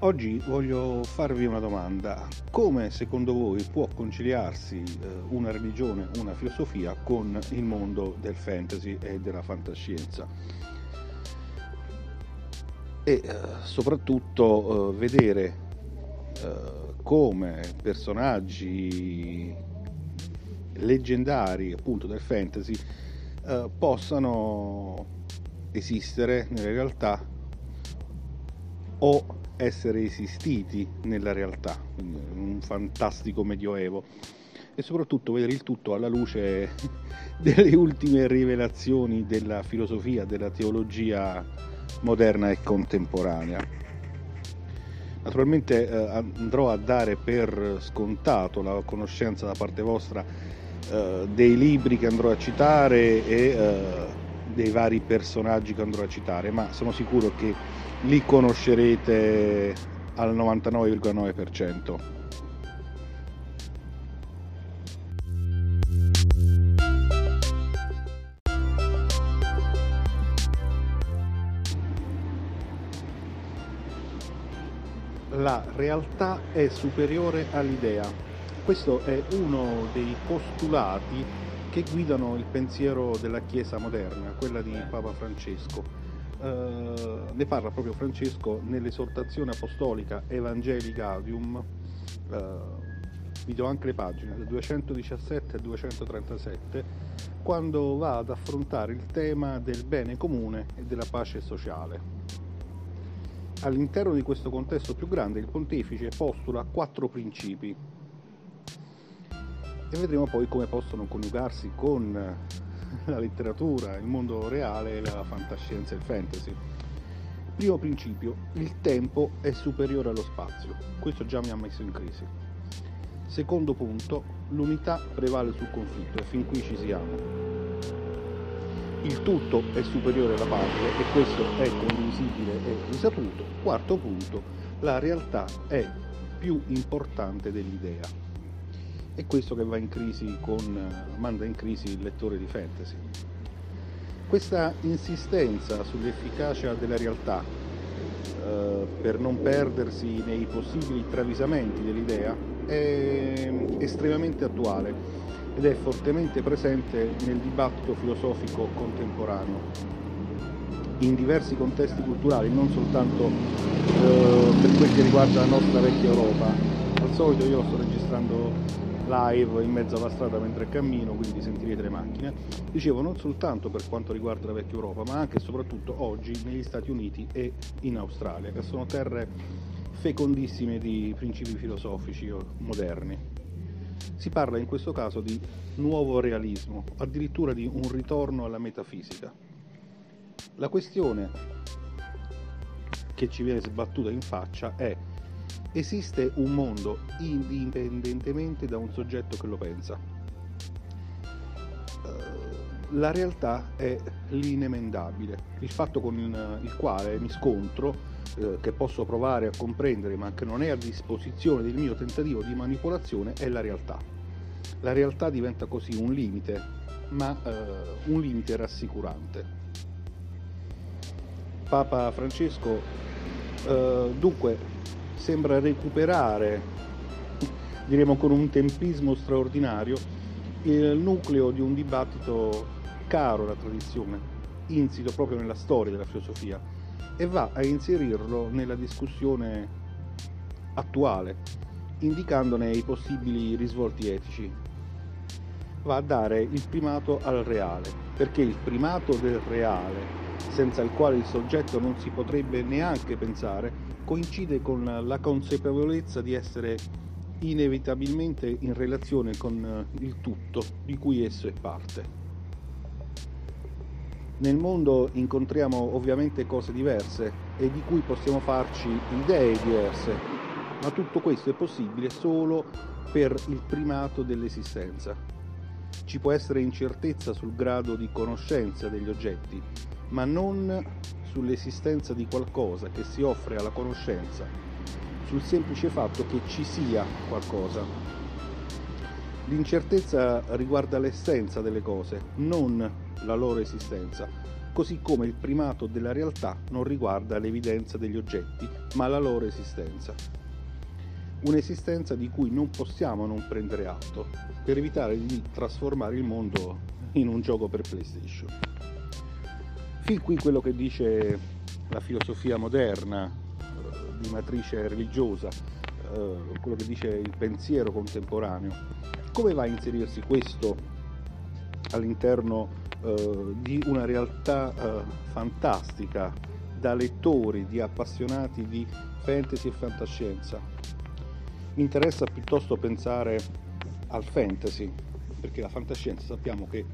Oggi voglio farvi una domanda. Come secondo voi può conciliarsi eh, una religione, una filosofia con il mondo del fantasy e della fantascienza? E eh, soprattutto eh, vedere come personaggi leggendari appunto del fantasy possano esistere nella realtà o essere esistiti nella realtà, un fantastico medioevo e soprattutto vedere il tutto alla luce delle ultime rivelazioni della filosofia, della teologia moderna e contemporanea. Naturalmente eh, andrò a dare per scontato la conoscenza da parte vostra eh, dei libri che andrò a citare e eh, dei vari personaggi che andrò a citare, ma sono sicuro che li conoscerete al 99,9%. La realtà è superiore all'idea. Questo è uno dei postulati che guidano il pensiero della Chiesa moderna, quella di Papa Francesco. Eh, ne parla proprio Francesco nell'esortazione apostolica Evangelii Gaudium, eh, vi do anche le pagine, del 217 e 237, quando va ad affrontare il tema del bene comune e della pace sociale. All'interno di questo contesto più grande il pontefice postula quattro principi e vedremo poi come possono coniugarsi con la letteratura, il mondo reale la fantascienza e il fantasy. Primo principio, il tempo è superiore allo spazio, questo già mi ha messo in crisi. Secondo punto, l'unità prevale sul conflitto e fin qui ci siamo. Il tutto è superiore alla parte e questo è condivisibile e risaputo. Quarto punto, la realtà è più importante dell'idea è questo che in con, manda in crisi il lettore di fantasy. Questa insistenza sull'efficacia della realtà eh, per non perdersi nei possibili travisamenti dell'idea è estremamente attuale ed è fortemente presente nel dibattito filosofico contemporaneo in diversi contesti culturali, non soltanto eh, per quel che riguarda la nostra vecchia Europa. Al solito io sto registrando live in mezzo alla strada mentre cammino, quindi sentirete le macchine. Dicevo non soltanto per quanto riguarda la vecchia Europa, ma anche e soprattutto oggi negli Stati Uniti e in Australia, che sono terre fecondissime di principi filosofici moderni. Si parla in questo caso di nuovo realismo, addirittura di un ritorno alla metafisica. La questione che ci viene sbattuta in faccia è esiste un mondo indipendentemente da un soggetto che lo pensa. Eh, la realtà è l'inemendabile, il fatto con il quale mi scontro, eh, che posso provare a comprendere ma che non è a disposizione del mio tentativo di manipolazione, è la realtà. La realtà diventa così un limite, ma eh, un limite rassicurante. Papa Francesco eh, dunque sembra recuperare, diremo con un tempismo straordinario, il nucleo di un dibattito caro alla tradizione, insito proprio nella storia della filosofia, e va a inserirlo nella discussione attuale, indicandone i possibili risvolti etici. Va a dare il primato al reale, perché il primato del reale, senza il quale il soggetto non si potrebbe neanche pensare, coincide con la consapevolezza di essere inevitabilmente in relazione con eh, il tutto di cui esso è parte. Nel mondo incontriamo ovviamente cose diverse e di cui possiamo farci idee diverse, ma tutto questo è possibile solo per il primato dell'esistenza. Ci può essere incertezza sul grado di conoscenza degli oggetti, ma non sull'esistenza di qualcosa che si offre alla conoscenza, sul semplice fatto che ci sia qualcosa. L'incertezza riguarda l'essenza delle cose, non la loro esistenza. così come il primato della realtà non riguarda l'evidenza degli oggetti, ma la loro esistenza. Un'esistenza di cui non possiamo non prendere atto, per evitare di trasformare il mondo in un gioco per PlayStation. Fin qui quello che dice la filosofia moderna eh, di matrice religiosa, eh, quello che dice il pensiero contemporaneo. Come va a inserirsi questo all'interno eh, di una realtà fantastica da lettori, di appassionati di fantasy e fantascienza? Mi interessa piuttosto pensare al fantasy, perché la fantascienza sappiamo che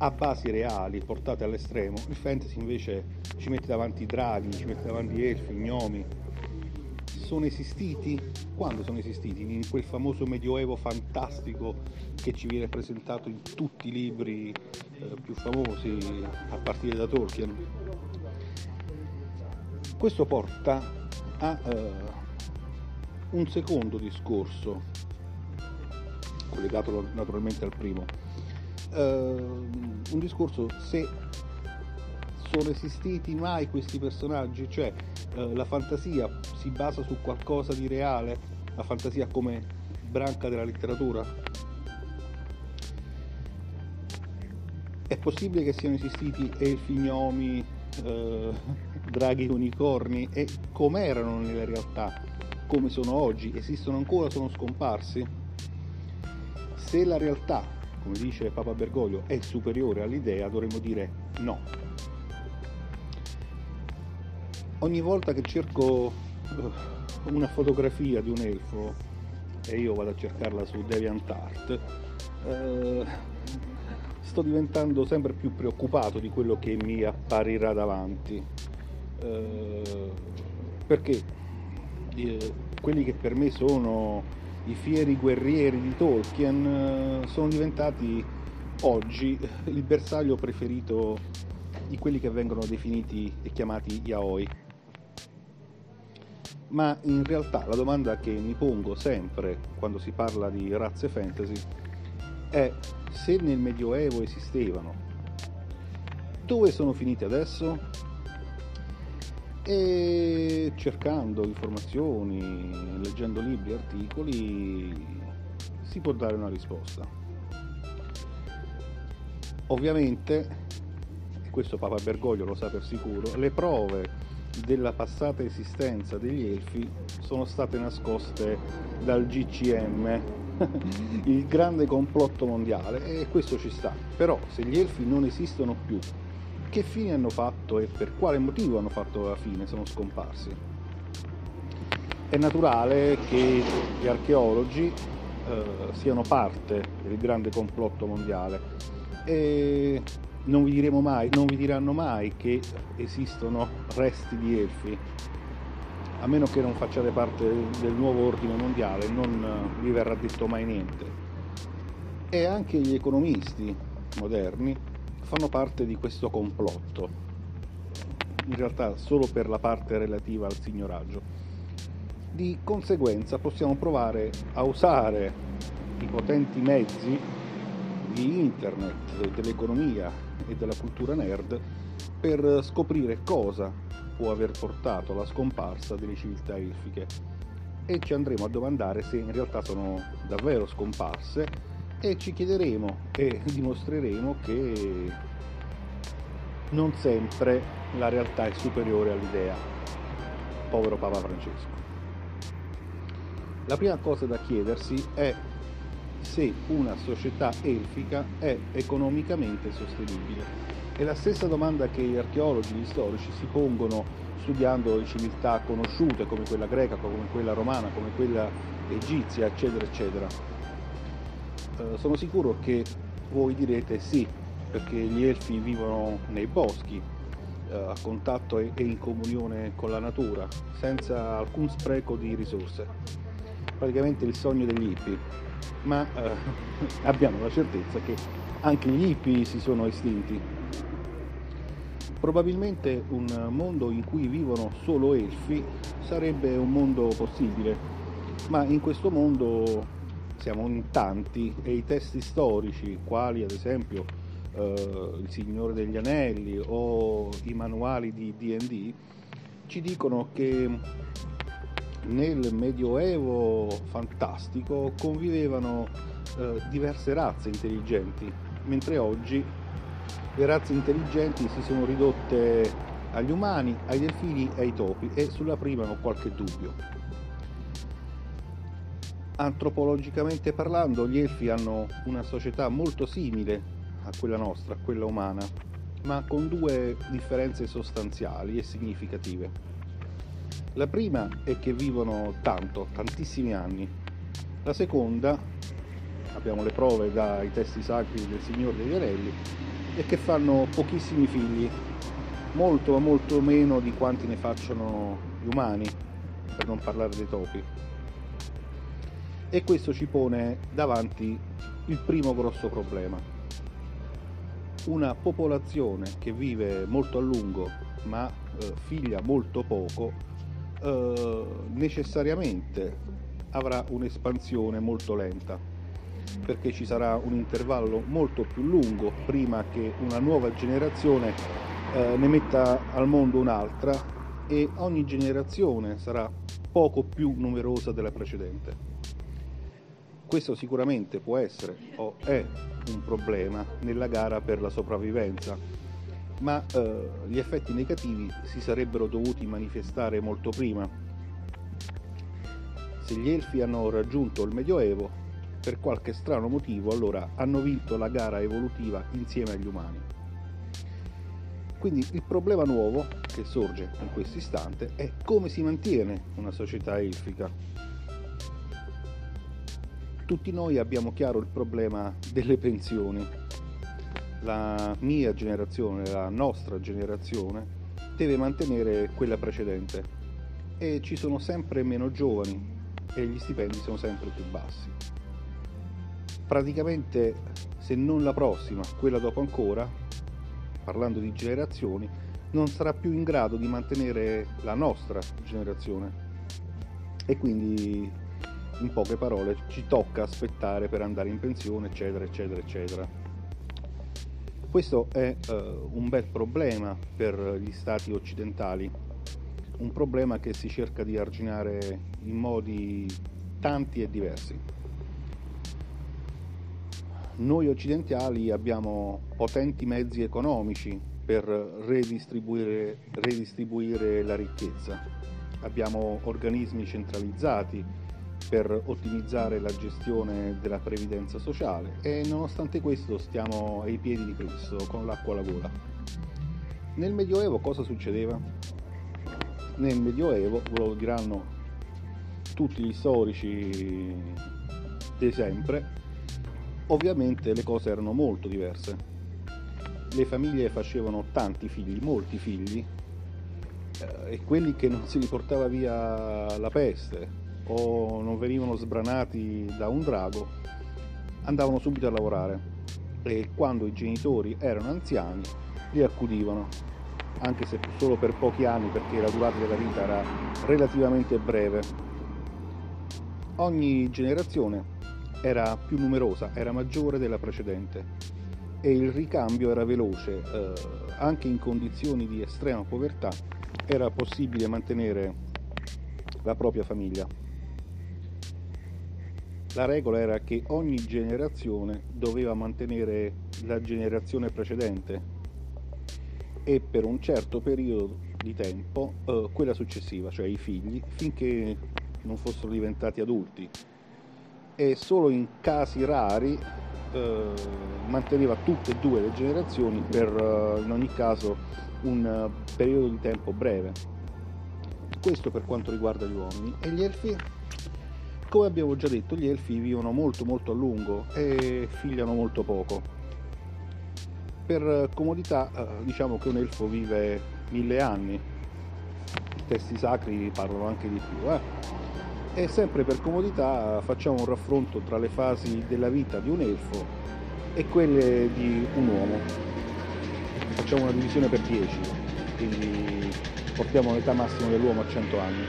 ha basi reali portate all'estremo, il fantasy invece ci mette davanti draghi, ci mette davanti elfi, gnomi. Sono esistiti? Quando sono esistiti? In quel famoso medioevo fantastico che ci viene presentato in tutti i libri eh, più famosi, a partire da Tolkien. Questo porta a eh, un secondo discorso, collegato naturalmente al primo uh, un discorso se sono esistiti mai questi personaggi, cioè uh, la fantasia si basa su qualcosa di reale, la fantasia come branca della letteratura. È possibile che siano esistiti elfi, gnomi, uh, draghi unicorni e come erano nella realtà, come sono oggi, esistono ancora, sono scomparsi? Se la realtà come dice Papa Bergoglio, è superiore all'idea, dovremmo dire no. Ogni volta che cerco eh, una fotografia di un elfo, e io vado a cercarla su DeviantArt, eh, sto diventando sempre più preoccupato di quello che mi apparirà davanti. Eh, perché eh, quelli che per me sono i fieri guerrieri di Tolkien eh, sono diventati oggi il bersaglio preferito di quelli che vengono definiti e chiamati yaoi. Ma in realtà la domanda che mi pongo sempre quando si parla di razze fantasy è se nel Medioevo esistevano, dove sono finiti adesso? E cercando informazioni, leggendo libri, articoli, si può dare una risposta. Ovviamente, e questo Papa Bergoglio lo sa per sicuro, le prove della passata esistenza degli elfi sono state nascoste dal GCM, il grande complotto mondiale, e questo ci sta. Però se gli elfi non esistono più che fine hanno fatto e per quale motivo hanno fatto la fine, sono scomparsi. È naturale che gli archeologi eh, siano parte del grande complotto mondiale e non vi, diremo mai, non vi diranno mai che esistono resti di elfi, a meno che non facciate parte del nuovo ordine mondiale, non vi verrà detto mai niente. E anche gli economisti moderni fanno parte di questo complotto, in realtà solo per la parte relativa al signoraggio. Di conseguenza possiamo provare a usare i potenti mezzi di internet, dell'economia e della cultura nerd per scoprire cosa può aver portato alla scomparsa delle civiltà elfiche e ci andremo a domandare se in realtà sono davvero scomparse e ci chiederemo e dimostreremo che non sempre la realtà è superiore all'idea. Povero Papa Francesco. La prima cosa da chiedersi è se una società elfica è economicamente sostenibile. È la stessa domanda che gli archeologi, gli storici si pongono studiando le civiltà conosciute come quella greca, come quella romana, come quella egizia, eccetera, eccetera eh, sono sicuro che voi direte sì, perché gli elfi vivono nei boschi, eh, a contatto e, in comunione con la natura, senza alcun spreco di risorse. Praticamente il sogno degli hippie, ma eh, abbiamo la certezza che anche gli hippie si sono estinti. Probabilmente un mondo in cui vivono solo elfi sarebbe un mondo possibile, ma in questo mondo siamo in tanti e i testi storici, quali ad esempio eh, Il Signore degli Anelli o i manuali di DD ci dicono che nel Medioevo fantastico convivevano eh, diverse razze intelligenti, mentre oggi le razze intelligenti si sono ridotte agli umani, ai delfini e ai topi e sulla prima ho qualche dubbio. Antropologicamente parlando, gli elfi hanno una società molto simile a quella nostra, a quella umana, ma con due differenze sostanziali e significative. La prima è che vivono tanto, tantissimi anni. La seconda, abbiamo le prove dai testi sacri del Signore degli Anelli, è che fanno pochissimi figli, molto ma molto meno di quanti ne facciano gli umani, per non parlare dei topi. E questo ci pone davanti il primo grosso problema. Una popolazione che vive molto a lungo ma eh, figlia molto poco eh, necessariamente avrà un'espansione molto lenta perché ci sarà un intervallo molto più lungo prima che una nuova generazione eh, ne metta al mondo un'altra e ogni generazione sarà poco più numerosa della precedente. Questo sicuramente può essere o è un problema nella gara per la sopravvivenza ma eh, gli effetti negativi si sarebbero dovuti manifestare molto prima. Se gli elfi hanno raggiunto il Medioevo, per qualche strano motivo allora hanno vinto la gara evolutiva insieme agli umani. Quindi il problema nuovo che sorge in questo istante è come si mantiene una società elfica. Tutti noi abbiamo chiaro il problema delle pensioni, la mia generazione, la nostra generazione, deve mantenere quella precedente e ci sono sempre meno giovani e gli stipendi sono sempre più bassi. Praticamente se non la prossima, quella dopo ancora, parlando di generazioni, non sarà più in grado di mantenere la nostra generazione. E quindi, in poche parole, ci tocca aspettare per andare in pensione, eccetera, eccetera, eccetera. Questo è uh, un bel problema per gli stati occidentali, un problema che si cerca di arginare in modi tanti e diversi. Noi occidentali abbiamo potenti mezzi economici per redistribuire, redistribuire la ricchezza, abbiamo organismi centralizzati per ottimizzare la gestione della previdenza sociale e nonostante questo stiamo ai piedi di Cristo con l'acqua alla gola. Nel Medioevo cosa succedeva? Nel Medioevo, ve lo diranno tutti gli storici di sempre, ovviamente le cose erano molto diverse. Le famiglie facevano tanti figli, molti figli, eh, e quelli che non si li portava via la peste, o non venivano sbranati da un drago, andavano subito a lavorare e quando i genitori erano anziani li accudivano, anche se solo per pochi anni perché la durata della vita era relativamente breve. Ogni generazione era più numerosa, era maggiore della precedente e il ricambio era veloce, eh, anche in condizioni di estrema povertà era possibile mantenere la propria famiglia. La regola era che ogni generazione doveva mantenere la generazione precedente e per un certo periodo di tempo eh, quella successiva, cioè i figli, finché non fossero diventati adulti. E solo in casi rari eh, manteneva tutte e due le generazioni per eh, in ogni caso un periodo di tempo breve. Questo per quanto riguarda gli uomini. E gli elfi? Come abbiamo già detto, gli elfi vivono molto molto a lungo e figliano molto poco. Per comodità eh, diciamo che un elfo vive mille anni, i testi sacri parlano anche di più. Eh? E sempre per comodità facciamo un raffronto tra le fasi della vita di un elfo e quelle di un uomo. Facciamo una divisione per 10, quindi portiamo l'età massima dell'uomo a 100 anni.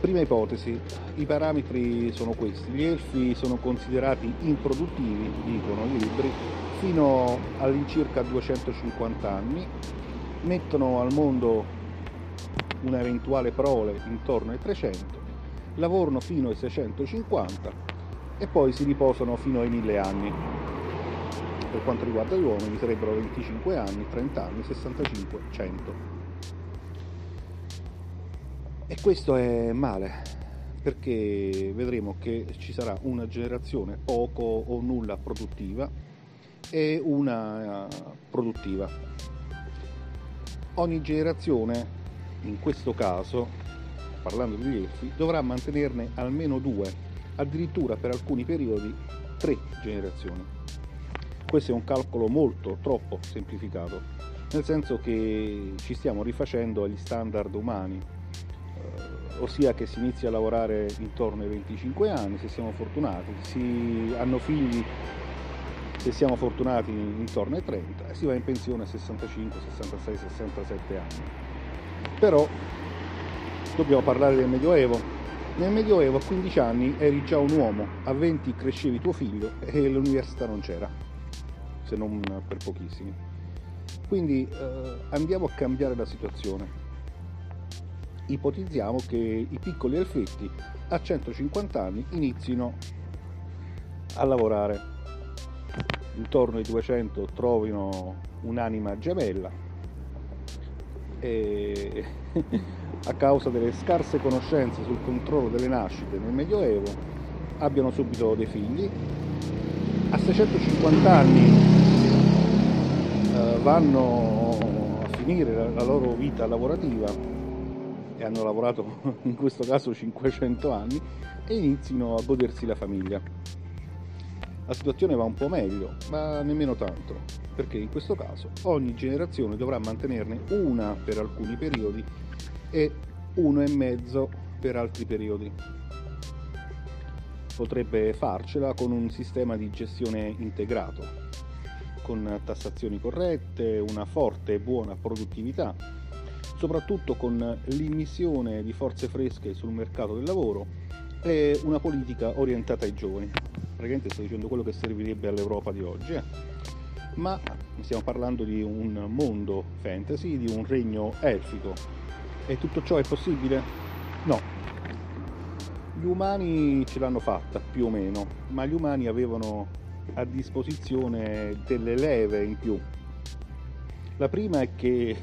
Prima ipotesi, i parametri sono questi, gli elfi sono considerati improduttivi, dicono i libri, fino all'incirca 250 anni, mettono al mondo una eventuale prole intorno ai 300, lavorano fino ai 650 e poi si riposano fino ai 1000 anni. Per quanto riguarda gli uomini sarebbero 25 anni, 30 anni, 65, 100. E questo è male, perché vedremo che ci sarà una generazione poco o nulla produttiva e una produttiva. Ogni generazione, in questo caso, parlando di elfi, dovrà mantenerne almeno due, addirittura per alcuni periodi tre generazioni. Questo è un calcolo molto, troppo semplificato, nel senso che ci stiamo rifacendo agli standard umani eh, ossia che si inizia a lavorare intorno ai 25 anni se siamo fortunati, si hanno figli se siamo fortunati intorno ai 30 e si va in pensione a 65, 66, 67 anni. Però dobbiamo parlare del Medioevo. Nel Medioevo a 15 anni eri già un uomo, a 20 crescevi tuo figlio e l'università non c'era, se non per pochissimi. Quindi eh, andiamo a cambiare la situazione ipotizziamo che i piccoli elfetti a 150 anni inizino a lavorare. Intorno ai 200 trovino un'anima gemella e a causa delle scarse conoscenze sul controllo delle nascite nel Medioevo abbiano subito dei figli. A 650 anni eh, vanno a finire la loro vita lavorativa e hanno lavorato in questo caso 500 anni e inizino a godersi la famiglia. La situazione va un po' meglio, ma nemmeno tanto, perché in questo caso ogni generazione dovrà mantenerne una per alcuni periodi e uno e mezzo per altri periodi. Potrebbe farcela con un sistema di gestione integrato, con tassazioni corrette, una forte e buona produttività soprattutto con l'immissione di forze fresche sul mercato del lavoro e una politica orientata ai giovani. Praticamente sto dicendo quello che servirebbe all'Europa di oggi. Eh? Ma stiamo parlando di un mondo fantasy, di un regno elfico. E tutto ciò è possibile? No. Gli umani ce l'hanno fatta, più o meno, ma gli umani avevano a disposizione delle leve in più. La prima è che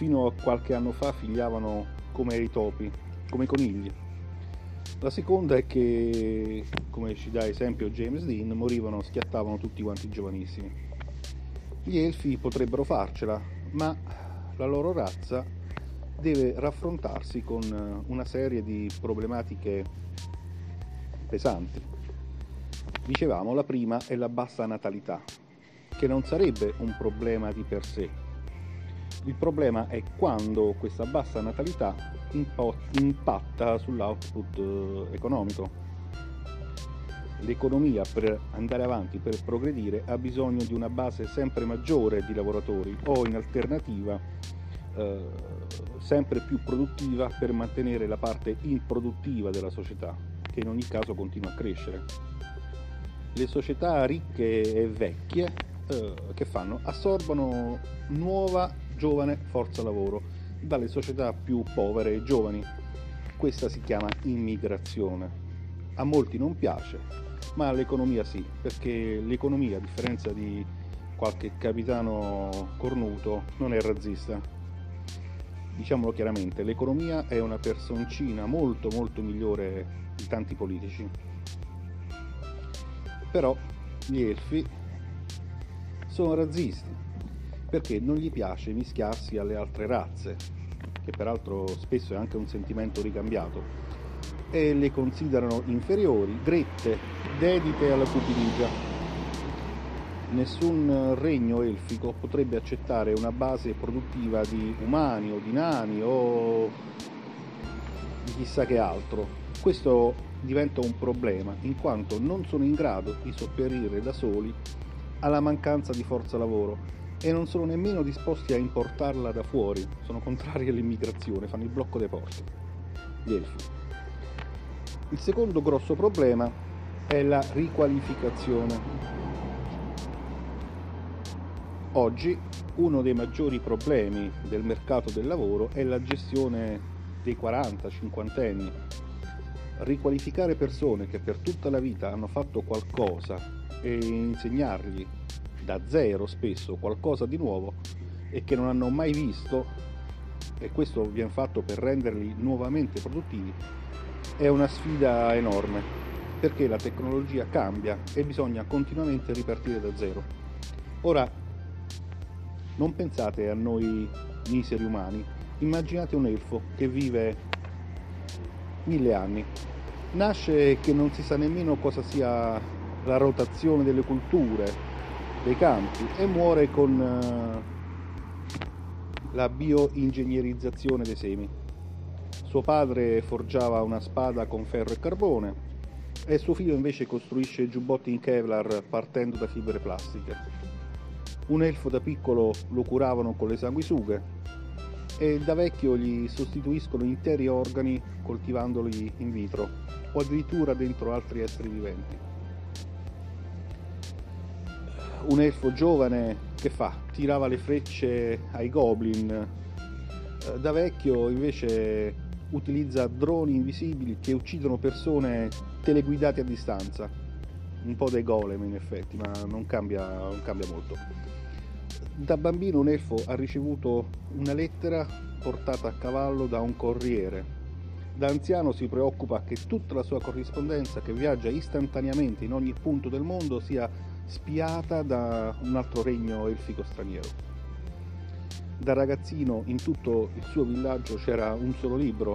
fino a qualche anno fa figliavano come i topi, come i conigli. La seconda è che, come ci dà esempio James Dean, morivano, schiattavano tutti quanti giovanissimi. Gli elfi potrebbero farcela, ma la loro razza deve raffrontarsi con una serie di problematiche pesanti. Dicevamo, la prima è la bassa natalità, che non sarebbe un problema di per sé, il problema è quando questa bassa natalità impatta sull'output eh, economico. L'economia per andare avanti, per progredire, ha bisogno di una base sempre maggiore di lavoratori o in alternativa eh, sempre più produttiva per mantenere la parte improduttiva della società, che in ogni caso continua a crescere. Le società ricche e vecchie eh, che fanno? Assorbono nuova giovane forza lavoro dalle società più povere e giovani. Questa si chiama immigrazione. A molti non piace, ma all'economia sì, perché l'economia, a differenza di qualche capitano cornuto, non è razzista. Diciamolo chiaramente, l'economia è una personcina molto molto migliore di tanti politici. Però gli elfi sono razzisti perché non gli piace mischiarsi alle altre razze, che peraltro spesso è anche un sentimento ricambiato, e le considerano inferiori, grette, dedite alla cupidigia. Nessun regno elfico potrebbe accettare una base produttiva di umani o di nani o di chissà che altro. Questo diventa un problema in quanto non sono in grado di sopperire da soli alla mancanza di forza lavoro e non sono nemmeno disposti a importarla da fuori, sono contrari all'immigrazione, fanno il blocco dei porti. Gli elfi. Il secondo grosso problema è la riqualificazione. Oggi uno dei maggiori problemi del mercato del lavoro è la gestione dei 40-50 anni. Riqualificare persone che per tutta la vita hanno fatto qualcosa e insegnargli da zero spesso qualcosa di nuovo e che non hanno mai visto, e questo viene fatto per renderli nuovamente produttivi, è una sfida enorme perché la tecnologia cambia e bisogna continuamente ripartire da zero. Ora non pensate a noi miseri umani, immaginate un elfo che vive mille anni. Nasce che non si sa nemmeno cosa sia la rotazione delle culture, dei campi e muore con uh, la bioingegnerizzazione dei semi. Suo padre forgiava una spada con ferro e carbone e suo figlio invece costruisce giubbotti in Kevlar partendo da fibre plastiche. Un elfo da piccolo lo curavano con le sanguisughe e da vecchio gli sostituiscono interi organi coltivandoli in vitro o addirittura dentro altri esseri viventi. Un elfo giovane che fa? Tirava le frecce ai goblin. Eh, da vecchio invece utilizza droni invisibili che uccidono persone teleguidate a distanza. Un po' dei golem in effetti, ma non cambia, non cambia molto. Da bambino un elfo ha ricevuto una lettera portata a cavallo da un corriere. Da anziano si preoccupa che tutta la sua corrispondenza, che viaggia istantaneamente in ogni punto del mondo, sia spiata da un altro regno elfico straniero. Da ragazzino in tutto il suo villaggio c'era un solo libro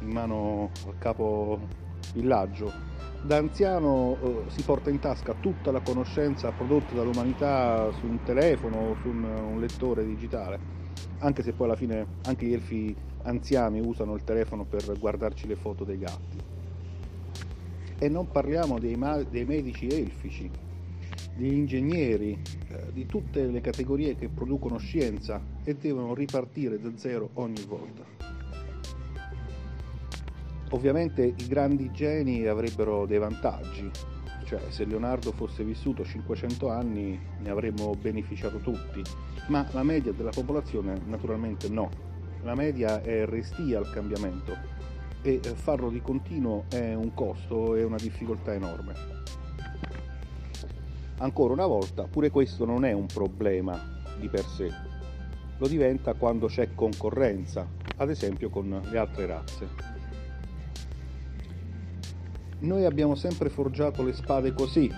in mano al capo villaggio da anziano eh, si porta in tasca tutta la conoscenza prodotta dall'umanità su un telefono o su un, un, lettore digitale, anche se poi alla fine anche gli elfi anziani usano il telefono per guardarci le foto dei gatti. E non parliamo dei, ma- dei medici elfici, degli ingegneri, eh, di tutte le categorie che producono scienza e devono ripartire da zero ogni volta. Ovviamente i grandi geni avrebbero dei vantaggi, cioè se Leonardo fosse vissuto 500 anni ne avremmo beneficiato tutti, ma la media della popolazione naturalmente no. La media è restia al cambiamento e farlo di continuo è un costo e una difficoltà enorme. Ancora una volta, pure questo non è un problema di per sé, lo diventa quando c'è concorrenza, ad esempio con le altre razze. Noi abbiamo sempre forgiato le spade così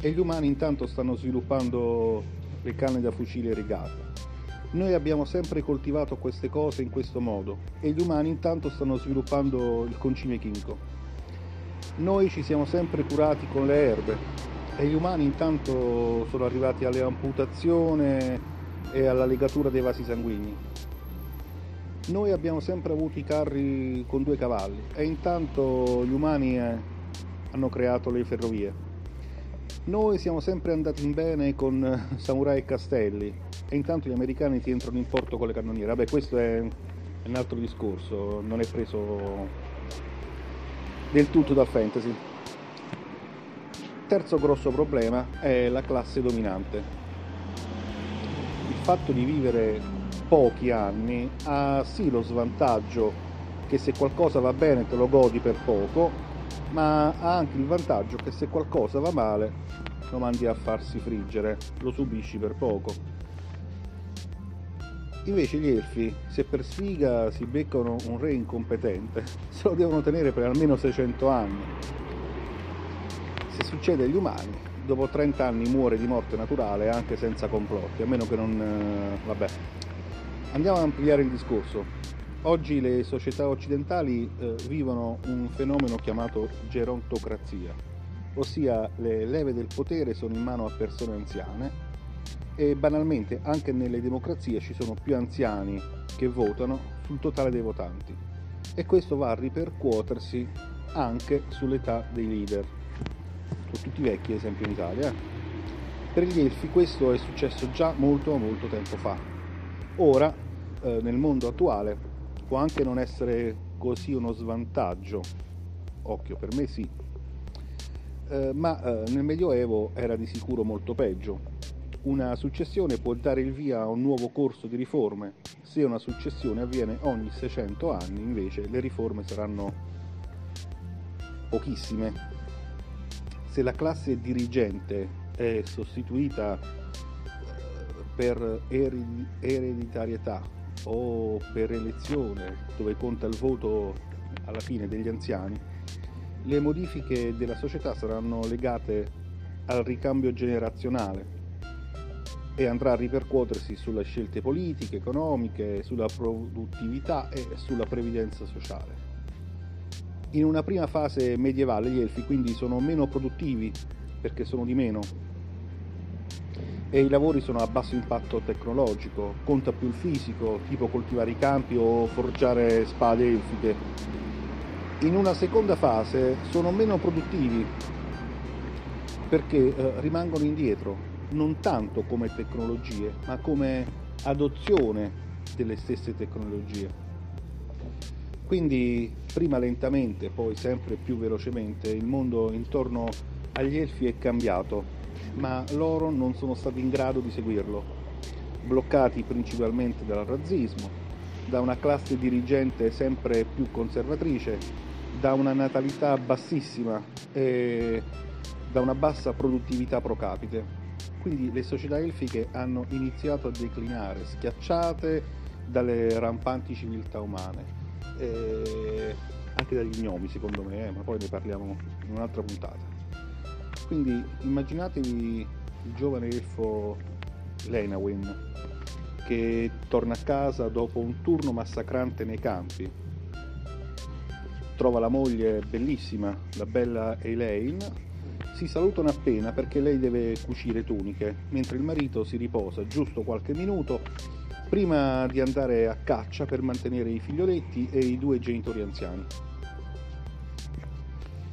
e gli umani intanto stanno sviluppando le canne da fucile rigate. Noi abbiamo sempre coltivato queste cose in questo modo e gli umani intanto stanno sviluppando il concime chimico. Noi ci siamo sempre curati con le erbe e gli umani intanto sono arrivati alle amputazioni e alla legatura dei vasi sanguigni. Noi abbiamo sempre avuto i carri con due cavalli e intanto gli umani eh, hanno creato le ferrovie. Noi siamo sempre andati in bene con samurai e castelli e intanto gli americani ti entrano in porto con le cannoniere. Vabbè, questo è un altro discorso, non è preso del tutto dal fantasy. Terzo grosso problema è la classe dominante. Il fatto di vivere pochi anni ha sì lo svantaggio che se qualcosa va bene te lo godi per poco, ma ha anche il vantaggio che se qualcosa va male lo mandi a farsi friggere, lo subisci per poco. Invece gli elfi, se per sfiga si beccano un re incompetente, se lo devono tenere per almeno 600 anni. Se succede agli umani, dopo 30 anni muore di morte naturale anche senza complotti, a meno che non... Eh, vabbè. Andiamo ad ampliare il discorso. Oggi le società occidentali eh, vivono un fenomeno chiamato gerontocrazia, ossia le leve del potere sono in mano a persone anziane e banalmente anche nelle democrazie ci sono più anziani che votano sul totale dei votanti e questo va a ripercuotersi anche sull'età dei leader. Sono tutti vecchi, ad esempio in Italia. Eh. Per gli elfi questo è successo già molto molto tempo fa. Ora, eh, nel mondo attuale, può anche non essere così uno svantaggio occhio, per me sì. Eh, ma eh, nel Medioevo era di sicuro molto peggio. Una successione può dare il via a un nuovo corso di riforme. Se una successione avviene ogni 600 anni, invece, le riforme saranno pochissime. Se la classe dirigente è sostituita per ereditarietà o per elezione, dove conta il voto alla fine degli anziani, le modifiche della società saranno legate al ricambio generazionale e andrà a ripercuotersi sulle scelte politiche, economiche, sulla produttività e sulla previdenza sociale. In una prima fase medievale gli elfi quindi sono meno produttivi perché sono di meno e i lavori sono a basso impatto tecnologico, conta più il fisico, tipo coltivare i campi o forgiare spade elfiche. In una seconda fase sono meno produttivi perché eh, rimangono indietro, non tanto come tecnologie, ma come adozione delle stesse tecnologie. Quindi prima lentamente, poi sempre più velocemente, il mondo intorno agli elfi è cambiato ma loro non sono stati in grado di seguirlo, bloccati principalmente dal razzismo, da una classe dirigente sempre più conservatrice, da una natalità bassissima e da una bassa produttività pro capite. Quindi le società elfiche hanno iniziato a declinare, schiacciate dalle rampanti civiltà umane, e anche dagli gnomi secondo me, eh, ma poi ne parliamo in un'altra puntata. Quindi immaginatevi il giovane elfo Lenawin che torna a casa dopo un turno massacrante nei campi. Trova la moglie bellissima, la bella Elaine. Si salutano appena perché lei deve cucire tuniche, mentre il marito si riposa giusto qualche minuto prima di andare a caccia per mantenere i figlioletti e i due genitori anziani.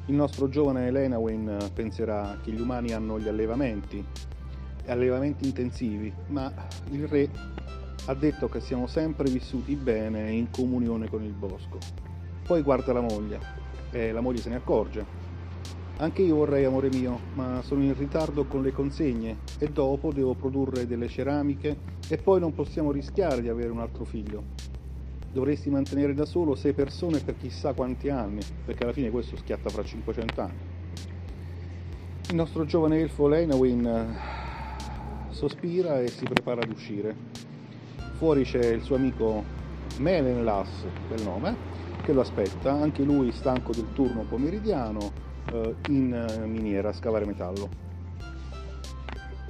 Il nostro giovane Lenawin penserà che gli umani hanno gli allevamenti, allevamenti intensivi, ma il re ha detto che siamo sempre vissuti bene in comunione con il bosco. Poi guarda la moglie e la moglie se ne accorge. Anche io vorrei, amore mio, ma sono in ritardo con le consegne e dopo devo produrre delle ceramiche e poi non possiamo rischiare di avere un altro figlio dovresti mantenere da solo sei persone per chissà quanti anni, perché alla fine questo schiatta fra 500 anni. Il nostro giovane elfo Lenawin eh, sospira e si prepara ad uscire. Fuori c'è il suo amico Melenlas, bel nome, che lo aspetta, anche lui stanco del turno pomeridiano, in eh, miniera a scavare metallo.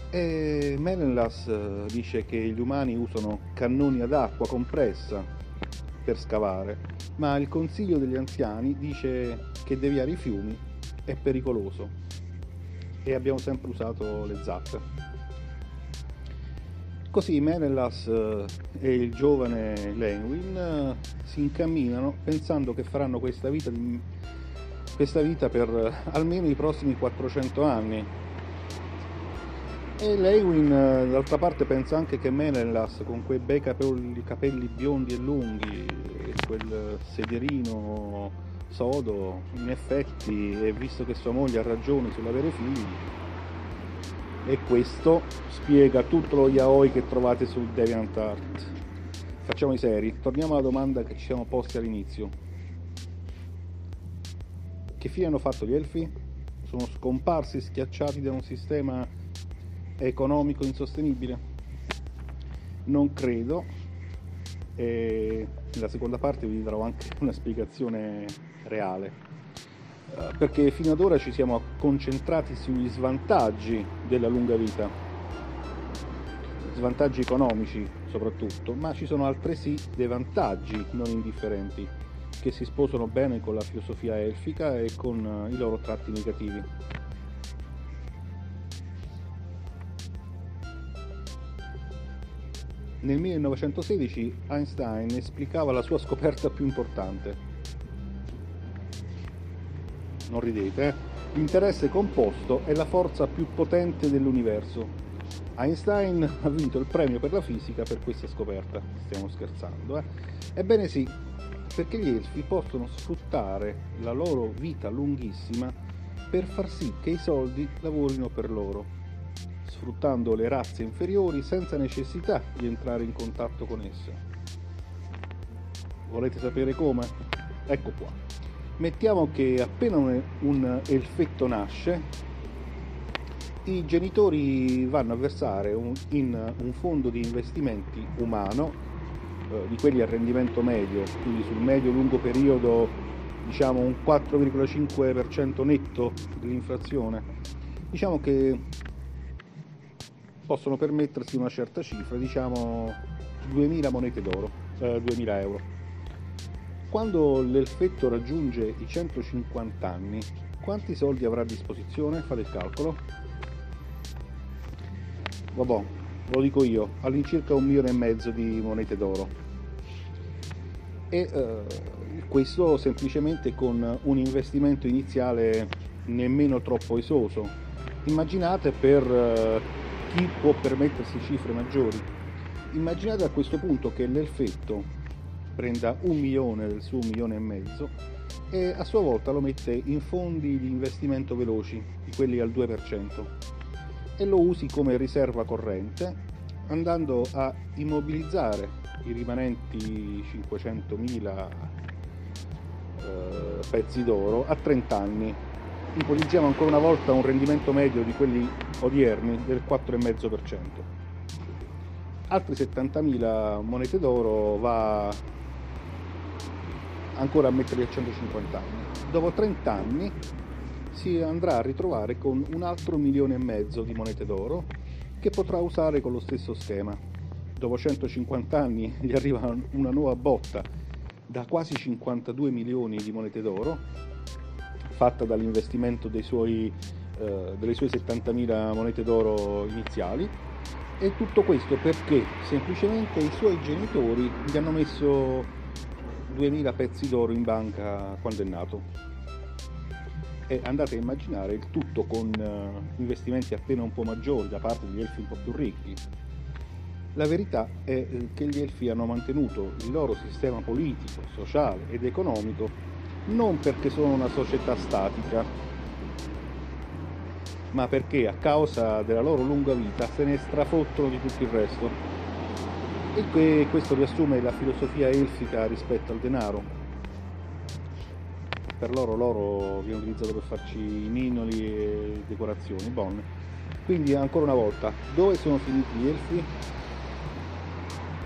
E Melenlas dice che gli umani usano cannoni ad acqua compressa per scavare, ma il consiglio degli anziani dice che deviare i fiumi è pericoloso e abbiamo sempre usato le zappe. Così Menelaus eh, e il giovane Lenwin eh, si incamminano pensando che faranno questa vita, di, questa vita per eh, almeno i prossimi 400 anni. E Lewin d'altra parte pensa anche che Menelas con quei bei capelli, capelli biondi e lunghi e quel sedierino sodo in effetti e visto che sua moglie ha ragione sull'avere figli e questo spiega tutto lo yaoi che trovate su DeviantArt. Facciamo i seri. Torniamo alla domanda che ci siamo posti all'inizio che fine hanno fatto gli elfi? sono scomparsi schiacciati da un sistema economico insostenibile? Non credo. E nella seconda parte vi darò anche una spiegazione reale. Eh, perché fino ad ora ci siamo concentrati sugli svantaggi della lunga vita, svantaggi economici soprattutto, ma ci sono altresì dei vantaggi non indifferenti che si sposano bene con la filosofia elfica e con i loro tratti negativi. Nel 1916 Einstein esplicava la sua scoperta più importante. Non ridete, eh? L'interesse composto è la forza più potente dell'universo. Einstein ha vinto il premio per la fisica per questa scoperta. Stiamo scherzando, eh? Ebbene sì, perché gli elfi possono sfruttare la loro vita lunghissima per far sì che i soldi lavorino per loro, sfruttando le razze inferiori senza necessità di entrare in contatto con esse. Volete sapere come? Ecco qua. Mettiamo che appena un elfetto nasce, i genitori vanno a versare un, in un fondo di investimenti umano eh, di quelli a rendimento medio, quindi sul medio-lungo periodo diciamo un 4,5% netto dell'inflazione, diciamo che possono permettersi una certa cifra, diciamo 2000 monete d'oro, eh, 2000 euro. Quando l'elfetto raggiunge i 150 anni, quanti soldi avrà a disposizione? Fate il calcolo. Vabbè, lo dico io, all'incirca un milione e mezzo di monete d'oro. E eh, questo semplicemente con un investimento iniziale nemmeno troppo esoso. Immaginate per eh, chi può permettersi cifre maggiori. Immaginate a questo punto che l'elfetto prenda un milione del suo milione e mezzo e a sua volta lo mette in fondi di investimento veloci, di quelli al 2% e lo usi come riserva corrente andando a immobilizzare i rimanenti 500.000 eh, pezzi d'oro a 30 anni. Ipotizziamo ancora una volta un rendimento medio di quelli odierni del 4,5%. Altri 70.000 monete d'oro va ancora a metterli a 150 anni. Dopo 30 anni si andrà a ritrovare con un altro milione e mezzo di monete d'oro che potrà usare con lo stesso schema. Dopo 150 anni gli arriva una nuova botta da quasi 52 milioni di monete d'oro, fatta dall'investimento suoi, eh, delle sue 70.000 monete d'oro iniziali. E tutto questo perché semplicemente i suoi genitori gli hanno messo 2000 pezzi d'oro in banca quando è nato e andate a immaginare il tutto con uh, investimenti appena un po' maggiori da parte degli elfi un po' più ricchi. La verità è eh, che gli elfi hanno mantenuto il loro sistema politico, sociale ed economico non perché sono una società statica, ma perché a causa della loro lunga vita se ne strafottono di tutto il resto. E questo riassume la filosofia elfica rispetto al denaro per loro l'oro viene utilizzato per farci i ninoli e decorazioni, bon. Quindi ancora una volta, dove sono finiti gli elfi?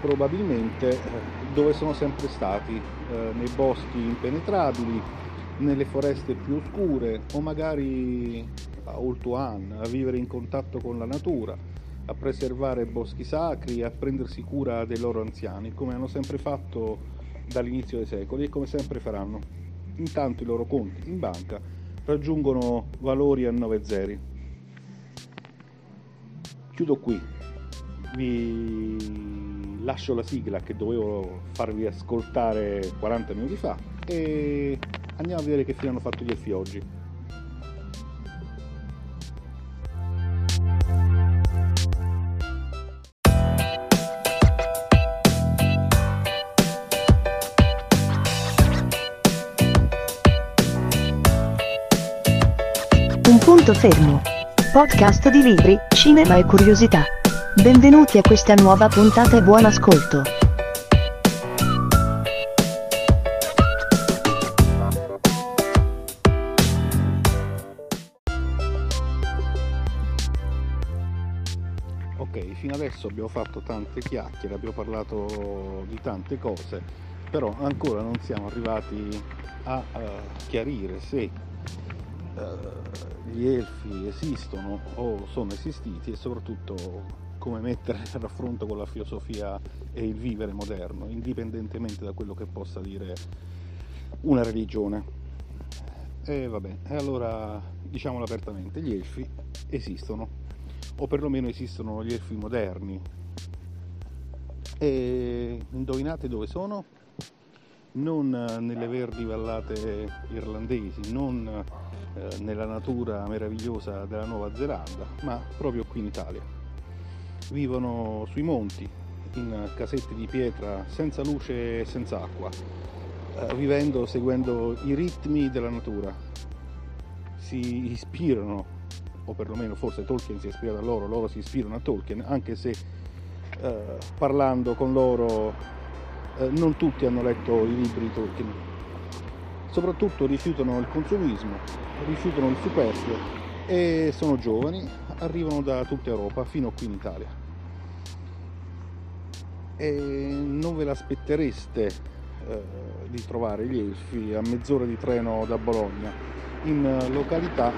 Probabilmente eh, dove sono sempre stati, eh, nei boschi impenetrabili, nelle foreste più oscure o magari a Ultuan, a vivere in contatto con la natura, a preservare boschi sacri, a prendersi cura dei loro anziani, come hanno sempre fatto dall'inizio dei secoli e come sempre faranno intanto i loro conti in banca raggiungono valori a 9 zeri. Chiudo qui, vi lascio la sigla che dovevo farvi ascoltare 40 minuti fa e andiamo a vedere che fine hanno fatto gli elfi oggi. Punto fermo. Podcast di libri, cinema e curiosità. Benvenuti a questa nuova puntata e buon ascolto. Ok, fino adesso abbiamo fatto tante chiacchiere, abbiamo parlato di tante cose, però ancora non siamo arrivati a uh, chiarire se gli elfi esistono o sono esistiti e soprattutto come mettere a raffronto con la filosofia e il vivere moderno, indipendentemente da quello che possa dire una religione. E vabbè, allora diciamolo apertamente, gli elfi esistono, o perlomeno esistono gli elfi moderni. E indovinate dove sono? Non nelle verdi vallate irlandesi, non eh, nella natura meravigliosa della Nuova Zelanda, ma proprio qui in Italia. Vivono sui monti, in casette di pietra senza luce e senza acqua, eh, vivendo, seguendo i ritmi della natura. Si ispirano, o perlomeno forse Tolkien si ispira a loro, loro si ispirano a Tolkien, anche se eh, parlando con loro eh, non tutti hanno letto i libri Tolkien. Soprattutto rifiutano il consumismo, rifiutano il superfluo e sono giovani, arrivano da tutta Europa fino qui in Italia. E non ve l'aspettereste eh, di trovare gli elfi a mezz'ora di treno da Bologna, in località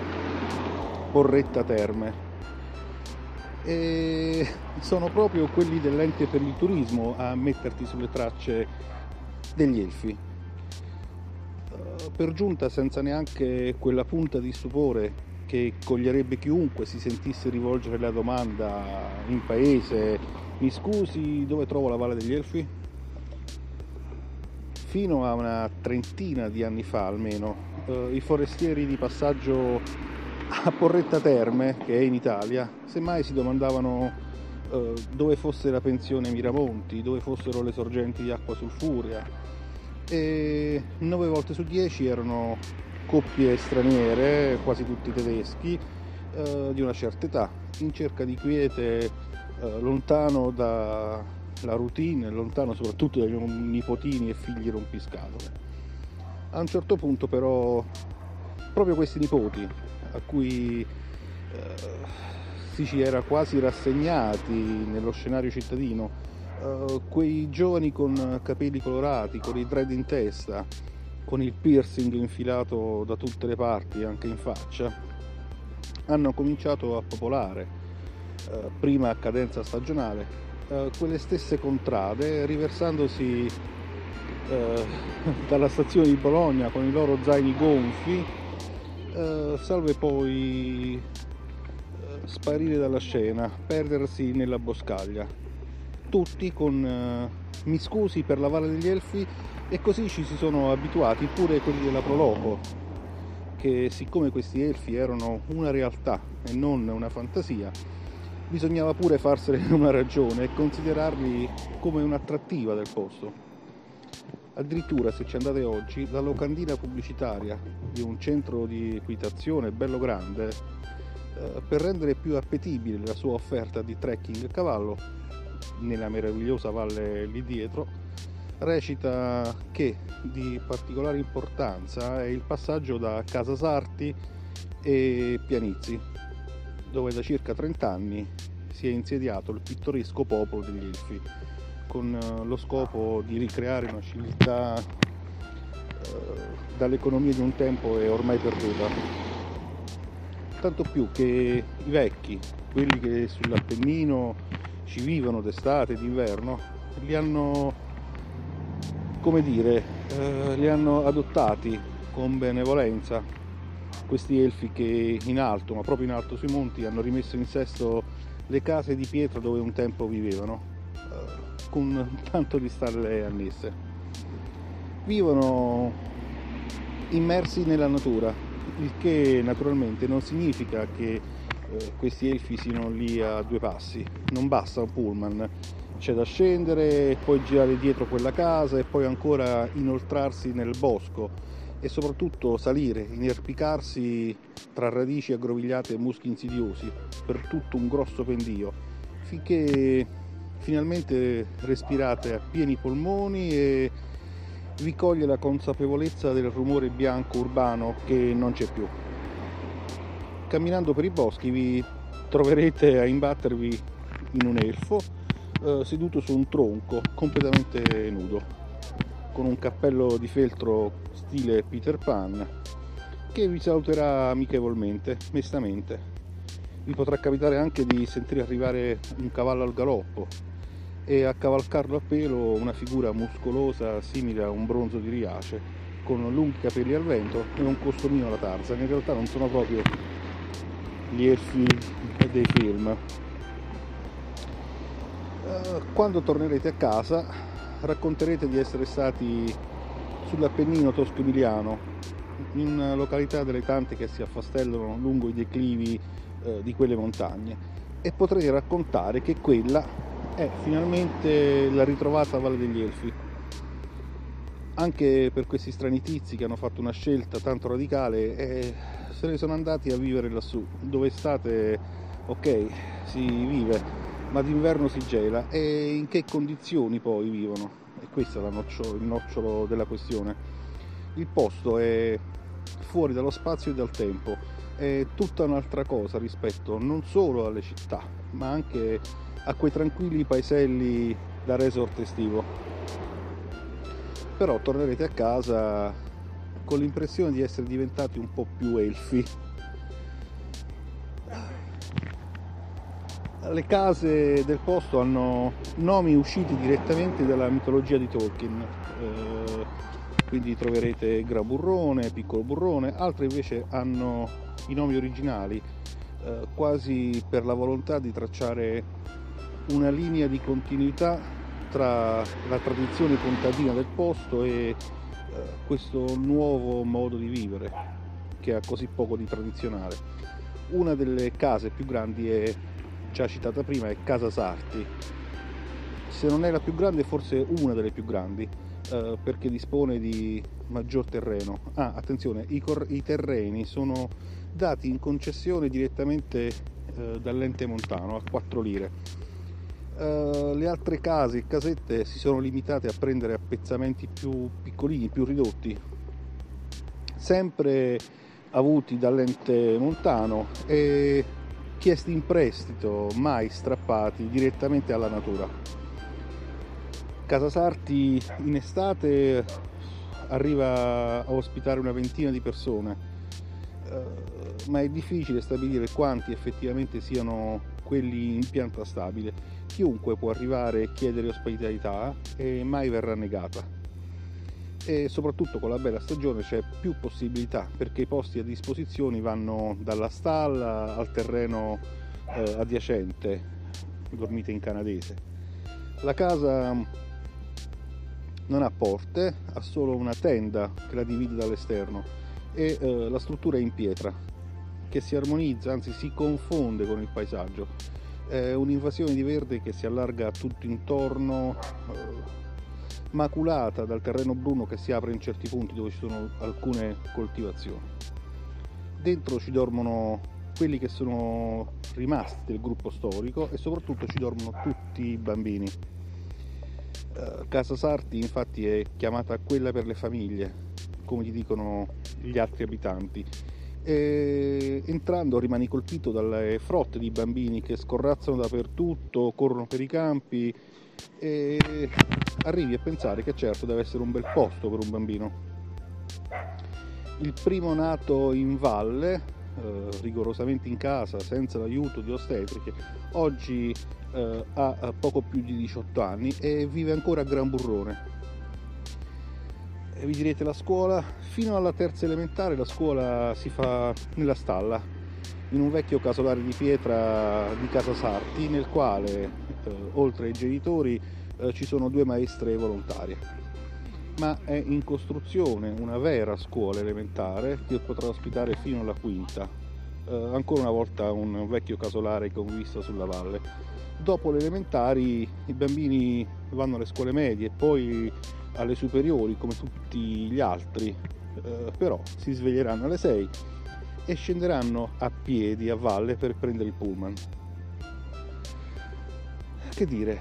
Porretta Terme. E sono proprio quelli dell'ente per il turismo a metterti sulle tracce degli elfi. Eh, per giunta senza neanche quella punta di stupore che coglierebbe chiunque si sentisse rivolgere la domanda in paese mi scusi dove trovo la Valle degli Elfi? Fino a una trentina di anni fa almeno eh, i forestieri di passaggio a Porretta Terme, che è in Italia, semmai si domandavano eh, dove fosse la pensione Miramonti, dove fossero le sorgenti di acqua sulfurea e nove volte su dieci erano coppie straniere, quasi tutti tedeschi, eh, di una certa età, in cerca di quiete eh, lontano dalla routine, lontano soprattutto dai nipotini e figli rompiscatole. A un certo punto però proprio questi nipoti a cui eh, si ci era quasi rassegnati nello scenario cittadino, eh, quei giovani con capelli colorati, con i dread in testa, con il piercing infilato da tutte le parti, anche in faccia, hanno cominciato a popolare, eh, prima a cadenza stagionale, quelle stesse contrade, riversandosi dalla stazione di Bologna con i loro zaini gonfi, eh, salve poi eh, sparire dalla scena, perdersi nella boscaglia. Tutti con eh, mi scusi per la Valle degli Elfi e così ci si sono abituati pure quelli della Proloco, che siccome questi elfi erano una realtà e non una fantasia, bisognava pure farsene una ragione e considerarli come un'attrattiva del posto. Addirittura se ci andate oggi, la locandina pubblicitaria di un centro di equitazione bello grande, eh, per rendere più appetibile la sua offerta di trekking a cavallo, nella meravigliosa valle lì dietro, recita che di particolare importanza è il passaggio da Casa Sarti e Pianizzi, dove da circa 30 anni si è insediato il pittoresco popolo degli Elfi con eh, lo scopo di ricreare una civiltà eh, dall'economia di un tempo è ormai perduta. Tanto più che i vecchi, quelli che sull'Appennino ci vivono d'estate, d'inverno, li hanno, come dire, eh, li hanno adottati con benevolenza questi elfi che in alto, ma proprio in alto sui monti, hanno rimesso in sesto le case di pietra dove un tempo vivevano con tanto di stalle annesse. Vivono immersi nella natura, il che naturalmente non significa che eh, questi elfi siano lì a due passi, non basta un pullman, c'è da scendere, poi girare dietro quella casa e poi ancora inoltrarsi nel bosco e soprattutto salire, inerpicarsi tra radici aggrovigliate e muschi insidiosi per tutto un grosso pendio, finché finalmente respirate a pieni polmoni e vi coglie la consapevolezza del rumore bianco urbano che non c'è più. Camminando per i boschi vi troverete a imbattervi in un elfo eh, seduto su un tronco completamente nudo, con un cappello di feltro stile Peter Pan, che vi saluterà amichevolmente, mestamente. Vi potrà capitare anche di sentire arrivare un cavallo al galoppo, e a cavalcarlo a pelo una figura muscolosa simile a un bronzo di Riace, con lunghi capelli al vento e un costumino alla Tarzan. In realtà non sono proprio gli elfi dei film. Eh, quando tornerete a casa racconterete di essere stati sull'Appennino tosco-emiliano, in località delle tante che si affastellano lungo i declivi eh, di quelle montagne e potrete raccontare che quella è finalmente la ritrovata Valle degli Elfi. anche per questi strani tizi che hanno fatto una scelta tanto radicale e se ne sono andati a vivere lassù, dove state, ok, si vive, ma d'inverno si gela e in che condizioni poi vivono? E questo è nocciolo, il nocciolo della questione. Il posto è fuori dallo spazio e dal tempo, è tutta un'altra cosa rispetto non solo alle città, ma anche a quei tranquilli paeselli da resort estivo però tornerete a casa con l'impressione di essere diventati un po' più elfi. Le case del posto hanno nomi usciti direttamente dalla mitologia di Tolkien, eh, quindi troverete Graburrone, Piccolo Burrone, altre invece hanno i nomi originali, eh, quasi per la volontà di tracciare una linea di continuità tra la tradizione contadina del posto e eh, questo nuovo modo di vivere che ha così poco di tradizionale. Una delle case più grandi è già citata prima, è Casa Sarti. Se non è la più grande, forse una delle più grandi, eh, perché dispone di maggior terreno. Ah, attenzione, i, cor- i terreni sono dati in concessione direttamente eh, dall'ente montano a 4 lire Uh, le altre case e casette si sono limitate a prendere appezzamenti più piccolini, più ridotti, sempre avuti dall'ente montano e chiesti in prestito, mai strappati direttamente alla natura. Casa Sarti in estate arriva a ospitare una ventina di persone, uh, ma è difficile stabilire quanti effettivamente siano quelli in pianta stabile chiunque può arrivare e chiedere ospitalità e mai verrà negata. E soprattutto con la bella stagione c'è più possibilità perché i posti a disposizione vanno dalla stalla al terreno eh, adiacente, dormite in canadese. La casa non ha porte, ha solo una tenda che la divide dall'esterno e eh, la struttura è in pietra che si armonizza, anzi si confonde con il paesaggio è un'invasione di verde che si allarga tutto intorno, eh, maculata dal terreno bruno che si apre in certi punti dove ci sono alcune coltivazioni. Dentro ci dormono quelli che sono rimasti del gruppo storico e soprattutto ci dormono tutti i bambini. Eh, Casa Sarti infatti è chiamata quella per le famiglie, come gli dicono gli altri abitanti, e entrando rimani colpito dalle frotte di bambini che scorrazzano dappertutto, corrono per i campi e arrivi a pensare che certo deve essere un bel posto per un bambino. Il primo nato in valle, eh, rigorosamente in casa, senza l'aiuto di ostetriche, oggi eh, ha poco più di 18 anni e vive ancora a Gran Burrone vi direte la scuola, fino alla terza elementare la scuola si fa nella stalla, in un vecchio casolare di pietra di Casa Sarti, nel quale, eh, oltre ai genitori, eh, ci sono due maestre volontarie. Ma è in costruzione una vera scuola elementare che potrà ospitare fino alla quinta, eh, ancora una volta un vecchio casolare con vista sulla valle. Dopo le elementari i bambini vanno alle scuole medie, poi alle superiori come tutti gli altri, eh, però si sveglieranno alle 6 e scenderanno a piedi a valle per prendere il pullman. Che dire,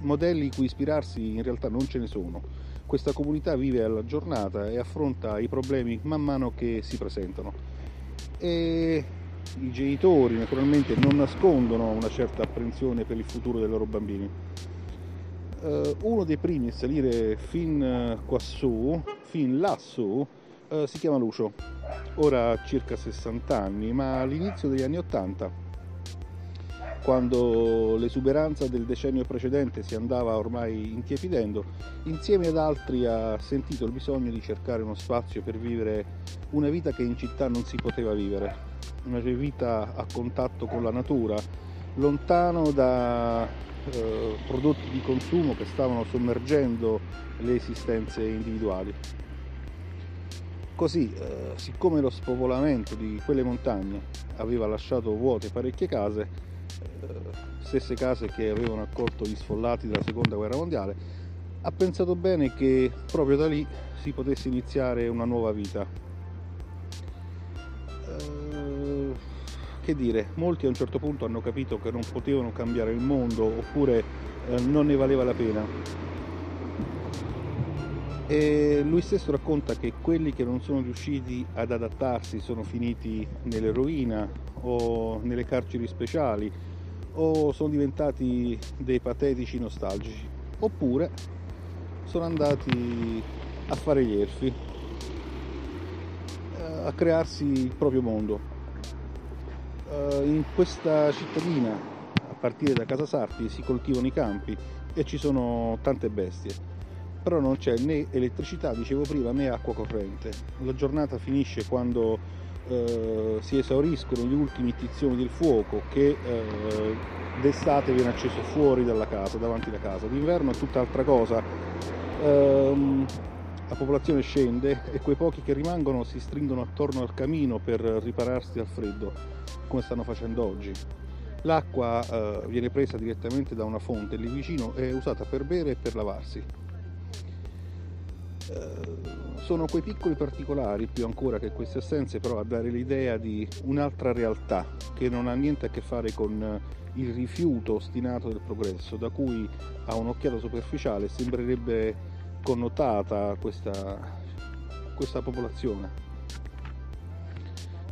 modelli cui ispirarsi in realtà non ce ne sono. Questa comunità vive alla giornata e affronta i problemi man mano che si presentano. E i genitori naturalmente non nascondono una certa apprensione per il futuro dei loro bambini Uh, uno dei primi a salire fin uh, quassù, fin lassù, uh, si chiama Lucio. Ora ha circa 60 anni, ma all'inizio degli anni 80, quando l'esuberanza del decennio precedente si andava ormai intiepidendo, insieme ad altri ha sentito il bisogno di cercare uno spazio per vivere una vita che in città non si poteva vivere, una vita a contatto con la natura, lontano da eh, prodotti di consumo che stavano sommergendo le esistenze individuali. Così, eh, siccome lo spopolamento di quelle montagne aveva lasciato vuote parecchie case, eh, stesse case che avevano accolto gli sfollati della seconda guerra mondiale, ha pensato bene che proprio da lì si potesse iniziare una nuova vita. Che dire, molti a un certo punto hanno capito che non potevano cambiare il mondo oppure eh, non ne valeva la pena. E lui stesso racconta che quelli che non sono riusciti ad adattarsi sono finiti nell'eroina o nelle carceri speciali o sono diventati dei patetici nostalgici oppure sono andati a fare gli elfi eh, a crearsi il proprio mondo in questa cittadina a partire da Casa Sarti si coltivano i campi e ci sono tante bestie. Però non c'è né elettricità dicevo prima né acqua corrente. La giornata finisce quando eh, si esauriscono gli ultimi tizioni del fuoco che eh, d'estate viene acceso fuori dalla casa, davanti alla casa, d'inverno è tutt'altra cosa. Eh, la popolazione scende e quei pochi che rimangono si stringono attorno al camino per ripararsi dal freddo, come stanno facendo oggi. L'acqua eh, viene presa direttamente da una fonte lì vicino e usata per bere e per lavarsi. Eh, sono quei piccoli particolari, più ancora che queste assenze, però a dare l'idea di un'altra realtà che non ha niente a che fare con il rifiuto ostinato del progresso, da cui a un'occhiata superficiale sembrerebbe connotata questa, questa popolazione.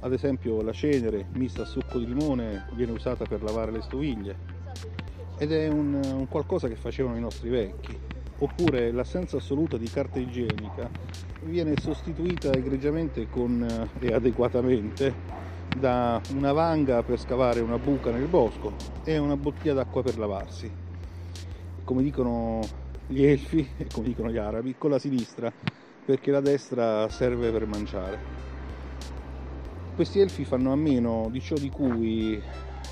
Ad esempio la cenere mista a succo di limone viene usata per lavare le stoviglie ed è un, un qualcosa che facevano i nostri vecchi oppure l'assenza assoluta di carta igienica viene sostituita egregiamente con, eh, e adeguatamente da una vanga per scavare una buca nel bosco e una bottiglia d'acqua per lavarsi. Come dicono gli elfi come dicono gli arabi, con la sinistra perché la destra serve per mangiare. Questi elfi fanno a meno di ciò di cui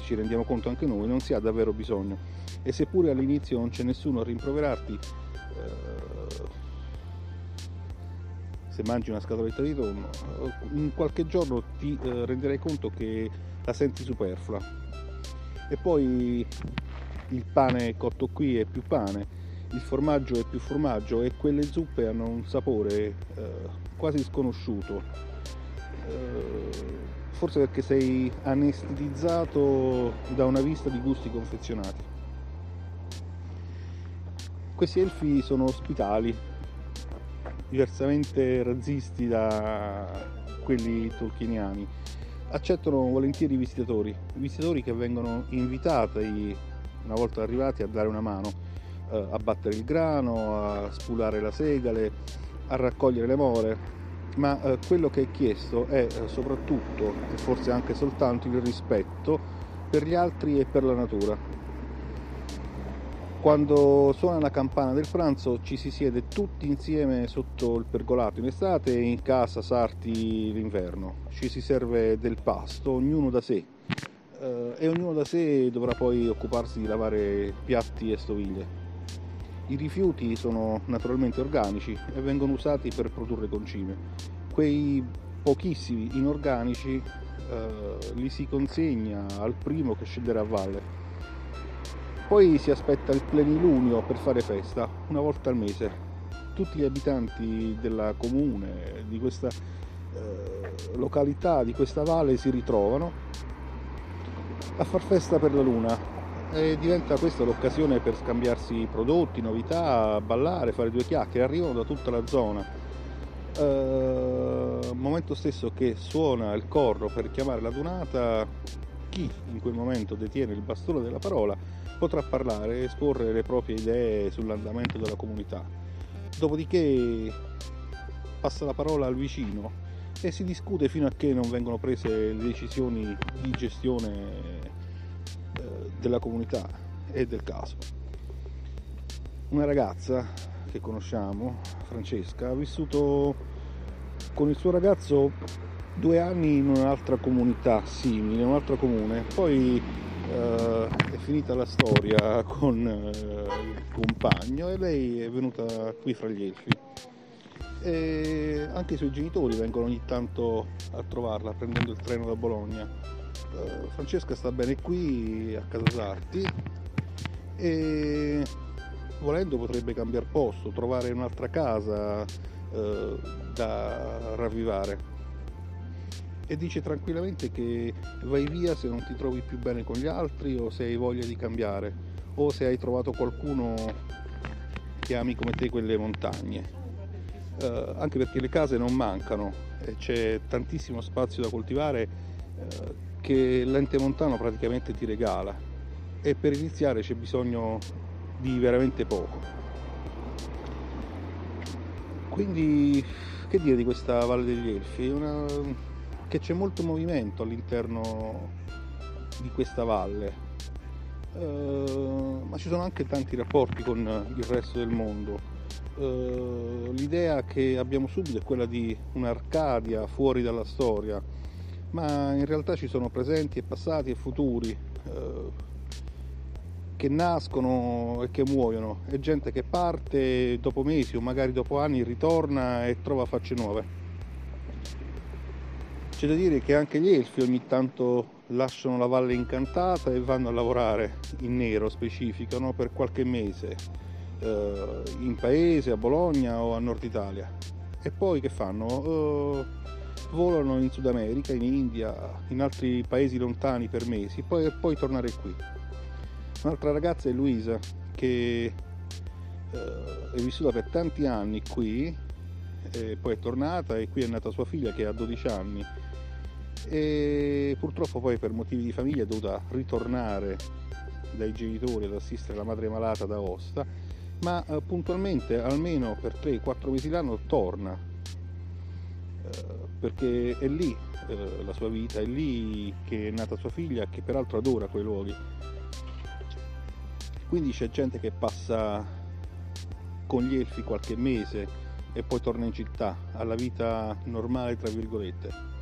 ci rendiamo conto anche noi non si ha davvero bisogno e seppure all'inizio non c'è nessuno a rimproverarti eh, se mangi una scatoletta di tonno, in qualche giorno ti eh, renderai conto che la senti superflua. E poi il pane cotto qui è più pane, il formaggio è più formaggio e quelle zuppe hanno un sapore eh, quasi sconosciuto. Eh, forse perché sei anestetizzato da una vista di gusti confezionati. Questi elfi sono ospitali, diversamente razzisti da quelli tolkieniani. Accettano volentieri i visitatori, visitatori che vengono invitati una volta arrivati a dare una mano, a battere il grano, a spulare la segale, a raccogliere le more, ma eh, quello che è chiesto è eh, soprattutto e forse anche soltanto il rispetto per gli altri e per la natura quando suona la campana del pranzo ci si siede tutti insieme sotto il pergolato in estate e in casa sarti l'inverno. Ci si serve del pasto, ognuno da sé. Eh, e ognuno da sé dovrà poi occuparsi di lavare piatti e stoviglie. I rifiuti sono naturalmente organici e vengono usati per produrre concime. Quei pochissimi inorganici eh, li si consegna al primo che scenderà a valle poi si aspetta il plenilunio per fare festa, una volta al mese. Tutti gli abitanti della comune, di questa eh, località, di questa valle si ritrovano a far festa per la luna e diventa questa l'occasione per scambiarsi prodotti, novità, ballare, fare due chiacchiere, arrivano da tutta la zona. Eh, momento stesso che suona il corro per chiamare la dunata, chi in quel momento detiene il bastone della parola potrà parlare e esporre le proprie idee sull'andamento della comunità. Dopodiché passa la parola al vicino e si discute fino a che non vengono prese le decisioni di gestione della comunità e del caso. Una ragazza che conosciamo, Francesca, ha vissuto con il suo ragazzo due anni in un'altra comunità simile, in un altro comune, poi Uh, è finita la storia con uh, il compagno e lei è venuta qui fra gli elfi. E anche i suoi genitori vengono ogni tanto a trovarla prendendo il treno da Bologna. Uh, Francesca sta bene qui a Casa Sarti e volendo potrebbe cambiare posto, trovare un'altra casa eh, da ravvivare. E dice tranquillamente che vai via se non ti trovi più bene con gli altri o se hai voglia di cambiare o se hai trovato qualcuno che ami come te quelle montagne. Eh, anche perché le case non mancano e c'è tantissimo spazio da coltivare eh, che l'ente montano praticamente ti regala e per iniziare c'è bisogno di veramente poco. Quindi che dire di questa Valle degli Elfi? Una... che c'è molto movimento all'interno di questa valle, uh, ma ci sono anche tanti rapporti con il resto del mondo. Uh, l'idea che abbiamo subito è quella di un'Arcadia fuori dalla storia, ma in realtà ci sono presenti e passati e futuri. Uh, che nascono e che muoiono, è gente che parte dopo mesi o magari dopo anni ritorna e trova facce nuove. C'è da dire che anche gli elfi ogni tanto lasciano la valle incantata e vanno a lavorare in nero specifico no? per qualche mese eh, in paese, a Bologna o a Nord Italia. E poi che fanno? Eh, volano in Sud America, in India, in altri paesi lontani per mesi, e poi tornare qui. Un'altra ragazza è Luisa che eh, è vissuta per tanti anni qui, poi è tornata e qui è nata sua figlia che ha 12 anni e purtroppo poi per motivi di famiglia è dovuta ritornare dai genitori ad assistere la madre malata da Osta, ma eh, puntualmente almeno per 3-4 mesi l'anno torna perché è lì eh, la sua vita, è lì che è nata sua figlia che peraltro adora quei luoghi. Quindi c'è gente che passa con gli elfi qualche mese e poi torna in città alla vita normale tra virgolette.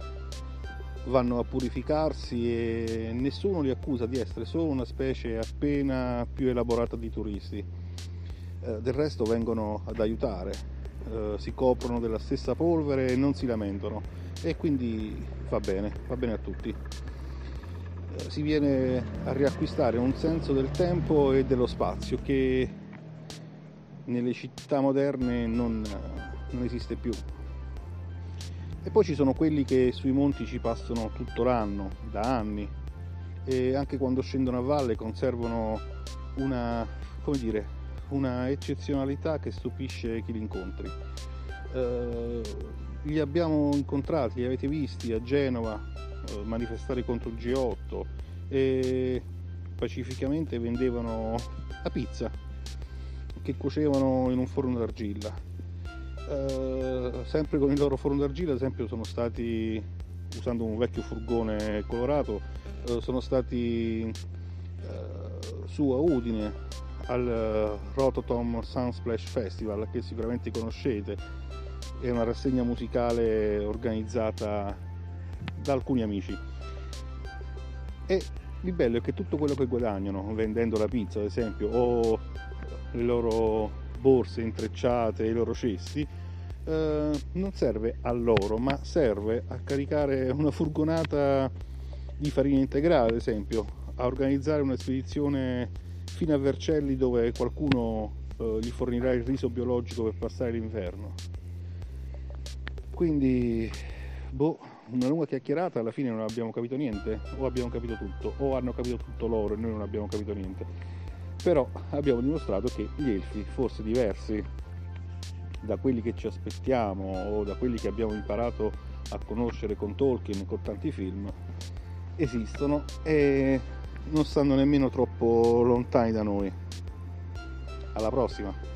Vanno a purificarsi e nessuno li accusa di essere solo una specie appena più elaborata di turisti. Eh, del resto vengono ad aiutare eh, si coprono della stessa polvere e non si lamentano. E quindi va bene va bene a tutti. Si viene a riacquistare un senso del tempo e dello spazio che nelle città moderne non, non esiste più. E poi ci sono quelli che sui monti ci passano tutto l'anno, da anni, e anche quando scendono a valle conservano una, come dire, una eccezionalità che stupisce chi li incontri. Eh, li abbiamo incontrati, li avete visti a Genova, eh, manifestare contro il G8 e pacificamente vendevano la pizza che cuocevano in un forno d'argilla. Eh, sempre con il loro forno d'argilla, ad esempio, sono stati usando un vecchio furgone colorato, eh, sono stati eh, su a Udine al Rototom Sunsplash Festival che sicuramente conoscete, è una rassegna musicale organizzata da alcuni amici. E il bello è che tutto quello che guadagnano vendendo la pizza, ad esempio, o le loro borse intrecciate, i loro cesti, eh, non serve a loro, ma serve a caricare una furgonata di farina integrale, ad esempio, a organizzare una spedizione fino a Vercelli dove qualcuno eh, gli fornirà il riso biologico per passare l'inverno. Quindi, boh, una lunga chiacchierata, alla fine non abbiamo capito niente, o abbiamo capito tutto, o hanno capito tutto loro e noi non abbiamo capito niente. Però abbiamo dimostrato che gli elfi, forse diversi da quelli che ci aspettiamo o da quelli che abbiamo imparato a conoscere con Tolkien con tanti film, esistono e non stanno nemmeno troppo lontani da noi. Alla prossima!